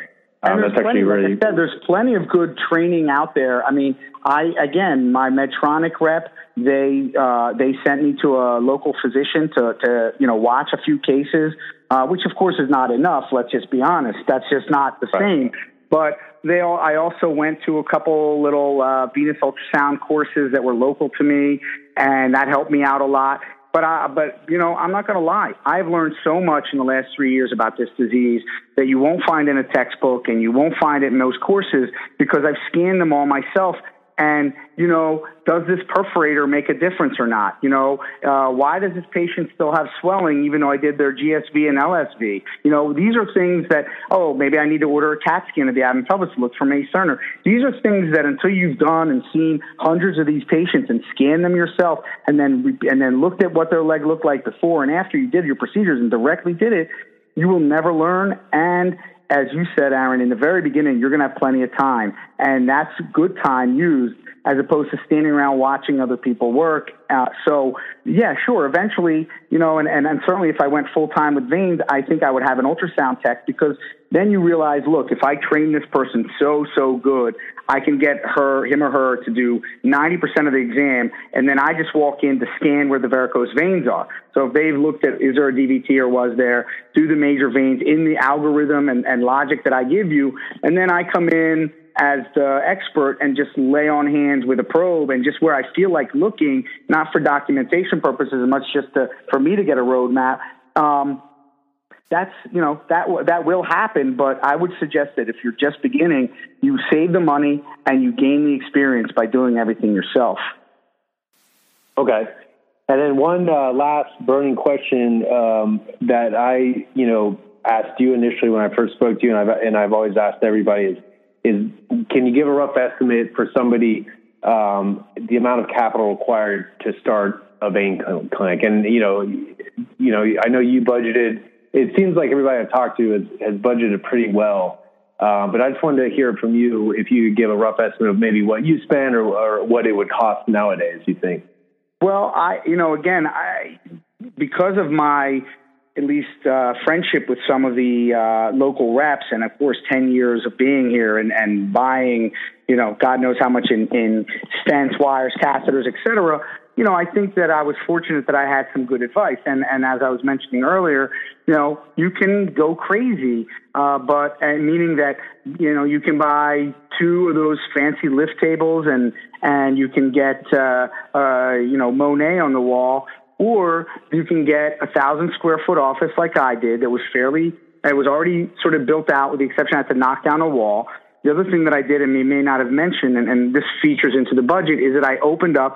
um, that's actually really. Like said, there's plenty of good training out there. I mean, I again, my Medtronic rep, they uh, they sent me to a local physician to to you know watch a few cases, uh, which of course is not enough. Let's just be honest. That's just not the right. same. But they all, I also went to a couple little uh, venous ultrasound courses that were local to me, and that helped me out a lot. But I, but you know, I'm not going to lie. I've learned so much in the last three years about this disease that you won't find in a textbook, and you won't find it in those courses because I've scanned them all myself and you know does this perforator make a difference or not? You know uh, why does this patient still have swelling even though i did their gsv and lsv you know these are things that oh maybe i need to order a cat scan of the abdomen pelvis look for May-Thurner. these are things that until you've gone and seen hundreds of these patients and scanned them yourself and then and then looked at what their leg looked like before and after you did your procedures and directly did it you will never learn and as you said, Aaron, in the very beginning, you're going to have plenty of time, and that's good time used as opposed to standing around watching other people work. Uh, so yeah, sure. Eventually, you know, and, and, and certainly if I went full time with veins, I think I would have an ultrasound tech because then you realize, look, if I train this person so, so good, I can get her, him or her to do 90% of the exam. And then I just walk in to scan where the varicose veins are. So if they've looked at, is there a DVT or was there, do the major veins in the algorithm and, and logic that I give you. And then I come in, as the expert and just lay on hands with a probe and just where I feel like looking, not for documentation purposes as much just to, for me to get a roadmap. Um, that's you know that that will happen, but I would suggest that if you're just beginning, you save the money and you gain the experience by doing everything yourself. Okay, and then one uh, last burning question um, that I you know asked you initially when I first spoke to you, and I've and I've always asked everybody is is can you give a rough estimate for somebody um, the amount of capital required to start a vein clinic? And you know, you know, I know you budgeted. It seems like everybody I've talked to has, has budgeted pretty well. Uh, but I just wanted to hear from you if you could give a rough estimate of maybe what you spend or, or what it would cost nowadays. You think? Well, I, you know, again, I because of my at least uh, friendship with some of the uh, local reps, and of course, ten years of being here and, and buying, you know, God knows how much in, in stents, wires, catheters, etc. You know, I think that I was fortunate that I had some good advice, and and as I was mentioning earlier, you know, you can go crazy, uh, but uh, meaning that you know you can buy two of those fancy lift tables, and and you can get uh, uh, you know Monet on the wall or you can get a thousand square foot office like I did that was fairly, it was already sort of built out with the exception I had to knock down a wall. The other thing that I did, and we may not have mentioned, and, and this features into the budget, is that I opened up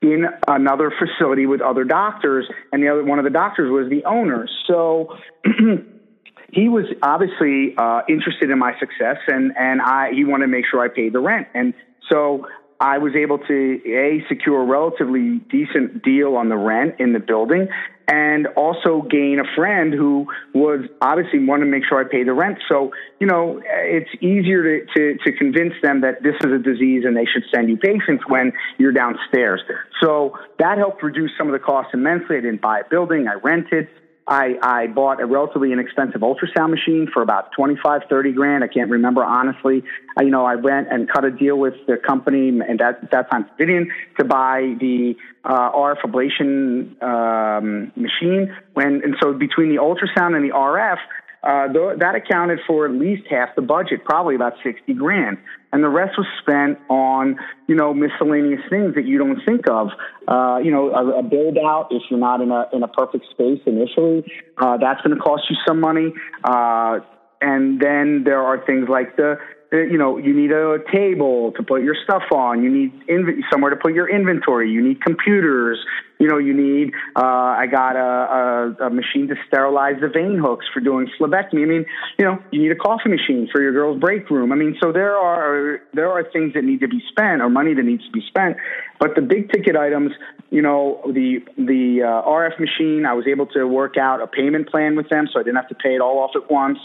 in another facility with other doctors, and the other one of the doctors was the owner. So [clears throat] he was obviously uh, interested in my success, and and I he wanted to make sure I paid the rent, and so I was able to a secure a relatively decent deal on the rent in the building, and also gain a friend who was obviously wanted to make sure I pay the rent. So you know, it's easier to, to to convince them that this is a disease and they should send you patients when you're downstairs. So that helped reduce some of the costs immensely. I didn't buy a building; I rented. I, I bought a relatively inexpensive ultrasound machine for about 25, 30 grand. I can't remember honestly. I, you know, I went and cut a deal with the company and at that time Covidien to buy the uh, RF ablation um, machine. When and so between the ultrasound and the RF, uh, th- that accounted for at least half the budget, probably about 60 grand. And the rest was spent on, you know, miscellaneous things that you don't think of. Uh, you know, a, a, build out, if you're not in a, in a perfect space initially, uh, that's going to cost you some money. Uh, and then there are things like the, you know, you need a table to put your stuff on. You need inv- somewhere to put your inventory. You need computers. You know, you need. Uh, I got a, a, a machine to sterilize the vein hooks for doing phlebectomy. I mean, you know, you need a coffee machine for your girl's break room. I mean, so there are there are things that need to be spent or money that needs to be spent. But the big ticket items, you know, the the uh, RF machine, I was able to work out a payment plan with them, so I didn't have to pay it all off at once.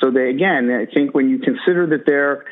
So they again, I think when you consider that they're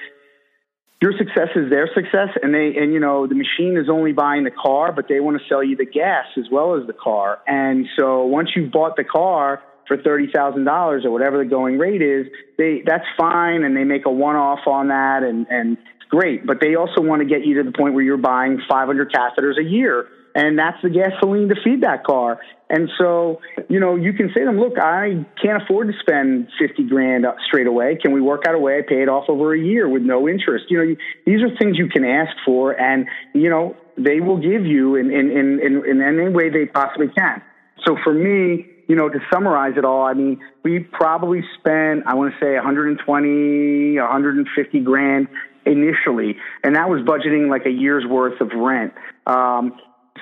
your success is their success and they and you know the machine is only buying the car but they want to sell you the gas as well as the car. And so once you've bought the car for thirty thousand dollars or whatever the going rate is they that's fine and they make a one off on that and and it's great. But they also want to get you to the point where you're buying 500 catheters a year and that's the gasoline to feed that car. And so, you know, you can say to them, look, I can't afford to spend 50 grand straight away. Can we work out a way I pay it off over a year with no interest? You know, these are things you can ask for and, you know, they will give you in, in, in, in, in any way they possibly can. So for me, you know, to summarize it all, I mean, we probably spent, I want to say 120, 150 grand initially, and that was budgeting like a year's worth of rent. Um,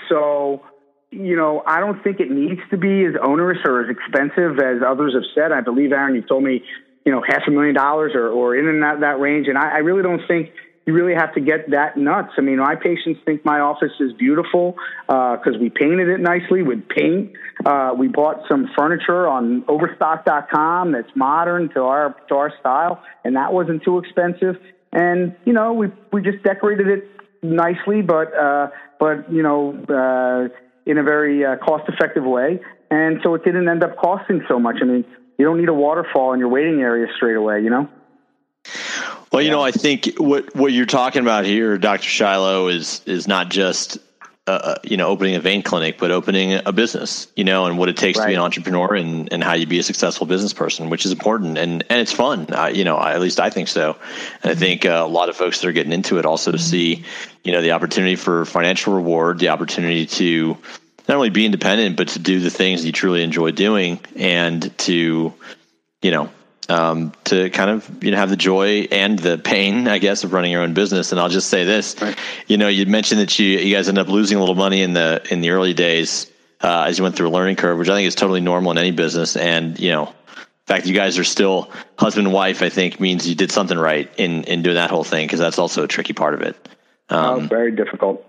so, you know, I don't think it needs to be as onerous or as expensive as others have said. I believe, Aaron, you've told me, you know, half a million dollars or, or in that, that range. And I, I really don't think you really have to get that nuts. I mean, my patients think my office is beautiful because uh, we painted it nicely with paint. Uh, we bought some furniture on Overstock.com that's modern to our to our style, and that wasn't too expensive. And you know, we we just decorated it nicely, but uh, but you know, uh, in a very uh, cost-effective way, and so it didn't end up costing so much. I mean, you don't need a waterfall in your waiting area straight away, you know. Well, you know, I think what what you're talking about here, Dr. Shiloh, is is not just uh, uh, you know opening a vein clinic, but opening a business, you know, and what it takes right. to be an entrepreneur and and how you be a successful business person, which is important and and it's fun. Uh, you know, at least I think so, and I think uh, a lot of folks that are getting into it also to see, you know, the opportunity for financial reward, the opportunity to not only be independent, but to do the things you truly enjoy doing, and to you know um, to kind of you know have the joy and the pain, I guess, of running your own business. And I'll just say this: right. you know, you mentioned that you you guys end up losing a little money in the in the early days uh, as you went through a learning curve, which I think is totally normal in any business. And you know, the fact you guys are still husband and wife, I think, means you did something right in in doing that whole thing because that's also a tricky part of it. Um, oh, very difficult.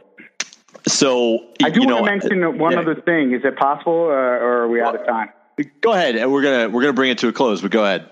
So I do want to mention one yeah. other thing. Is it possible, uh, or are we well, out of time? Go ahead, and we're gonna we're gonna bring it to a close. But go ahead.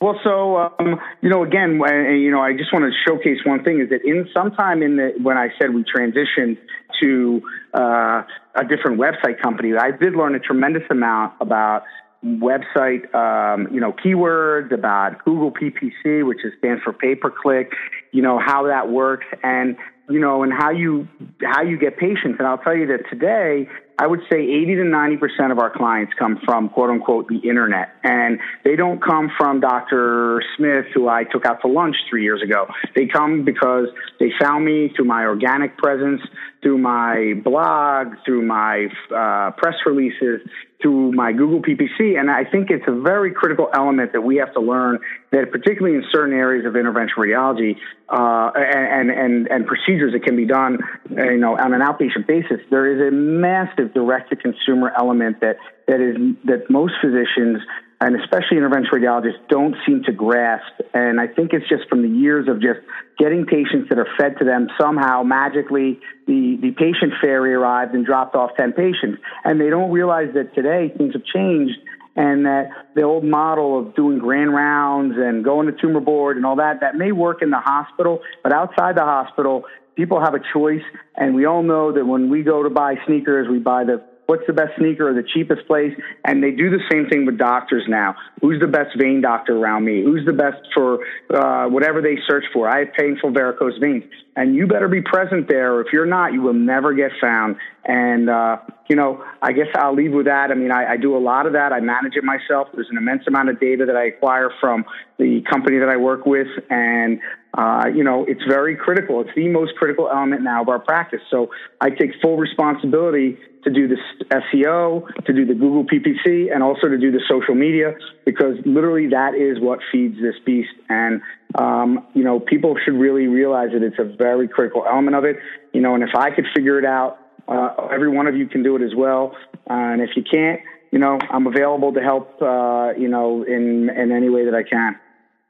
Well, so um, you know, again, you know, I just want to showcase one thing is that in sometime in the when I said we transitioned to uh, a different website company, I did learn a tremendous amount about website, um, you know, keywords about Google PPC, which is, stands for pay per click, you know, how that works, and you know, and how you how you get patients. And I'll tell you that today, I would say 80 to 90 percent of our clients come from quote unquote the internet, and they don't come from Dr. Smith, who I took out to lunch three years ago. They come because they found me through my organic presence, through my blog, through my uh, press releases, through my Google PPC. And I think it's a very critical element that we have to learn that particularly in certain areas of interventional radiology uh, and, and, and procedures that can be done, you know, on an outpatient basis, there is a massive direct to consumer element that, that is, that most physicians and especially interventional radiologists don't seem to grasp. And I think it's just from the years of just getting patients that are fed to them somehow magically the, the patient fairy arrived and dropped off 10 patients. And they don't realize that today things have changed and that the old model of doing grand rounds and going to tumor board and all that, that may work in the hospital, but outside the hospital, people have a choice. And we all know that when we go to buy sneakers, we buy the what's the best sneaker or the cheapest place. And they do the same thing with doctors now. Who's the best vein doctor around me? Who's the best for uh, whatever they search for? I have painful varicose veins. And you better be present there. If you're not, you will never get found. And, uh, you know, I guess I'll leave with that. I mean, I, I do a lot of that. I manage it myself. There's an immense amount of data that I acquire from the company that I work with. And, uh, you know, it's very critical. It's the most critical element now of our practice. So I take full responsibility to do the SEO, to do the Google PPC, and also to do the social media, because literally that is what feeds this beast. And, um, you know, people should really realize that it's a very critical element of it. You know, and if I could figure it out, uh, every one of you can do it as well. Uh, and if you can't, you know, I'm available to help, uh, you know, in, in any way that I can.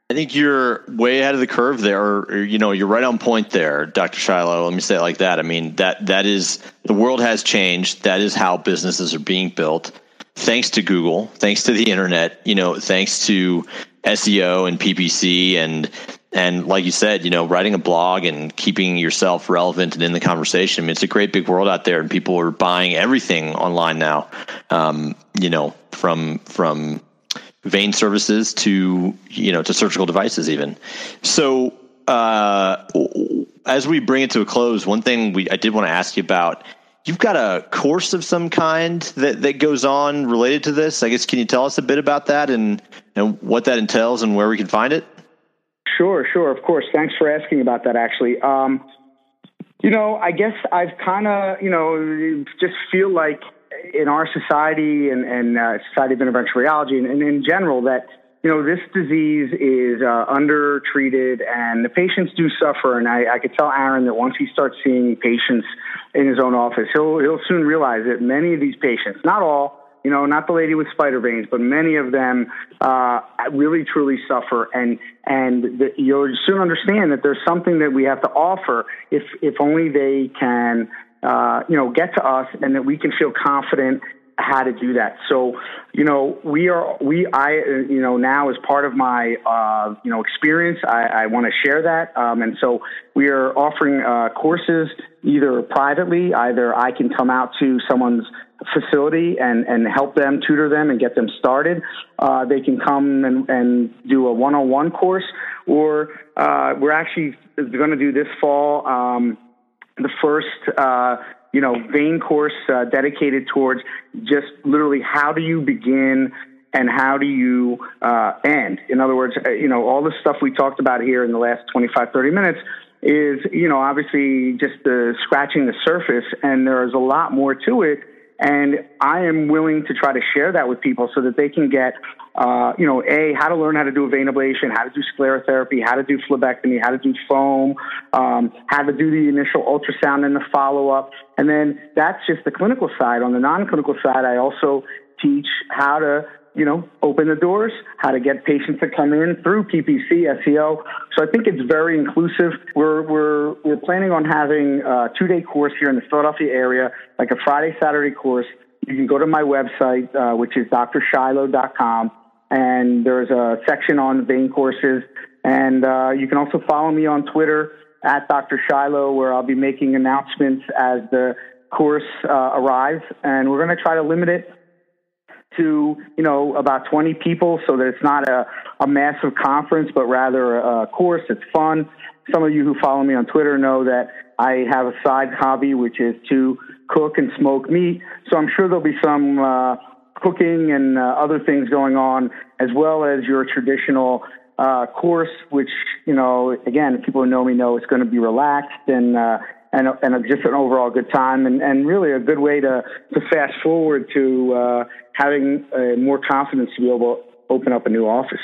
I think you're way ahead of the curve there. Or, you know, you're right on point there, Dr. Shiloh. Let me say it like that. I mean, that that is the world has changed. That is how businesses are being built. Thanks to Google, thanks to the internet, you know, thanks to SEO and PPC and and like you said, you know, writing a blog and keeping yourself relevant and in the conversation. I mean, it's a great big world out there, and people are buying everything online now. Um, you know, from from vein services to you know to surgical devices even. So uh, as we bring it to a close, one thing we I did want to ask you about. You've got a course of some kind that, that goes on related to this. I guess can you tell us a bit about that and and what that entails and where we can find it? Sure, sure, of course. Thanks for asking about that. Actually, um, you know, I guess I've kind of you know just feel like in our society and, and uh, society of interventional and, and, in general that you know this disease is uh, undertreated and the patients do suffer. And I, I could tell Aaron that once he starts seeing patients in his own office he'll he'll soon realize that many of these patients not all you know not the lady with spider veins but many of them uh, really truly suffer. And and the, you'll soon understand that there's something that we have to offer if if only they can uh, you know, get to us and that we can feel confident how to do that. So, you know, we are, we, I, you know, now as part of my, uh, you know, experience, I, I want to share that. Um, and so we are offering uh, courses either privately, either I can come out to someone's facility and, and help them, tutor them, and get them started. Uh, they can come and, and do a one on one course, or uh, we're actually going to do this fall um, the first. Uh, you know, vein course uh, dedicated towards just literally how do you begin and how do you uh, end? In other words, uh, you know, all the stuff we talked about here in the last 25, 30 minutes is, you know, obviously just the scratching the surface, and there's a lot more to it and I am willing to try to share that with people so that they can get, uh, you know, A, how to learn how to do a vein ablation, how to do sclerotherapy, how to do phlebectomy, how to do foam, um, how to do the initial ultrasound and the follow up. And then that's just the clinical side. On the non clinical side, I also teach how to you know, open the doors, how to get patients to come in through PPC, SEO. So I think it's very inclusive. We're, we're, we're planning on having a two day course here in the Philadelphia area, like a Friday, Saturday course. You can go to my website, uh, which is drshiloh.com, and there's a section on vein courses. And uh, you can also follow me on Twitter at Dr. Shiloh, where I'll be making announcements as the course uh, arrives. And we're going to try to limit it to you know about 20 people so that it's not a, a massive conference but rather a course. It's fun. Some of you who follow me on twitter know that i have a side hobby which is to cook and smoke meat. So i'm sure there'll be some uh, cooking and uh, other things going on as well as your traditional uh, course which you know again people who know me know it's going to be relaxed and and, and just an overall good time and, and really a good way to, to fast forward to uh, having uh, more confidence to be able to open up a new office.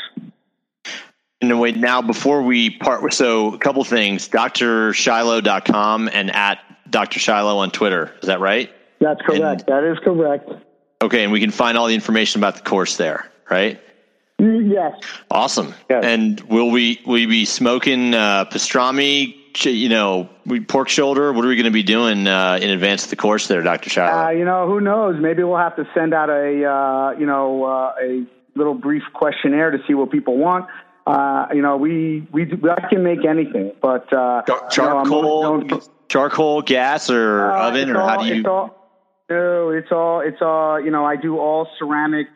And wait, now before we part, so a couple things, drshiloh.com and at Dr. Shiloh on Twitter. Is that right? That's correct. And, that is correct. Okay. And we can find all the information about the course there, right? Mm, yes. Awesome. Yes. And will we, will we be smoking uh, pastrami, you know, pork shoulder? What are we going to be doing uh, in advance of the course there, Dr. Shiloh? Uh, you know, who knows? Maybe we'll have to send out a, uh, you know, uh, a little brief questionnaire to see what people want. Uh, you know, we, we, I can make anything, but uh, charcoal, you know, charcoal, gas, or oven, or all, how do you? It's all, no, it's all, it's all, you know, I do all ceramic,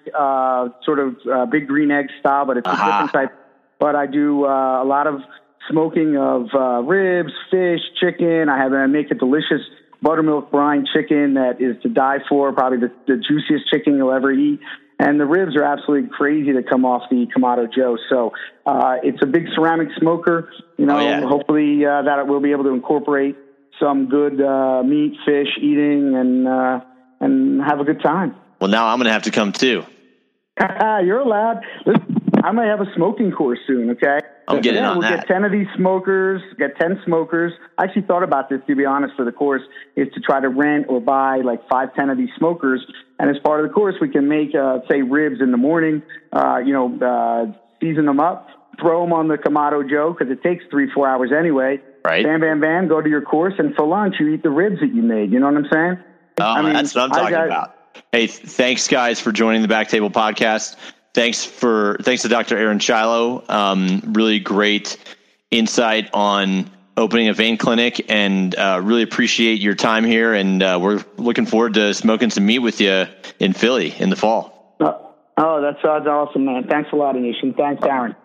sort of big green egg style, but it's uh-huh. a different type. But I do a lot of smoking of uh, ribs, fish, chicken. I have I make a delicious buttermilk brine chicken that is to die for, probably the, the juiciest chicken you'll ever eat. And the ribs are absolutely crazy to come off the Kamado Joe. So uh, it's a big ceramic smoker. You know, oh, yeah. hopefully uh, that we'll be able to incorporate some good uh, meat, fish eating, and uh, and have a good time. Well, now I'm going to have to come too. [laughs] You're allowed. Listen, I might have a smoking course soon. Okay. I'm getting yeah, on we'll that. get ten of these smokers. Get ten smokers. I actually thought about this to be honest for the course is to try to rent or buy like five, ten of these smokers, and as part of the course, we can make uh, say ribs in the morning. Uh, you know, uh, season them up, throw them on the Kamado Joe because it takes three, four hours anyway. Right. Bam, bam, bam. Go to your course, and for lunch you eat the ribs that you made. You know what I'm saying? Oh, I mean, that's what I'm talking got, about. Hey, thanks guys for joining the Back Table Podcast thanks for thanks to Dr. Aaron Shiloh. Um, really great insight on opening a vein clinic, and uh, really appreciate your time here. And uh, we're looking forward to smoking some meat with you in Philly in the fall. Oh, oh that sounds awesome, man! Thanks a lot, Anish, and thanks, Aaron.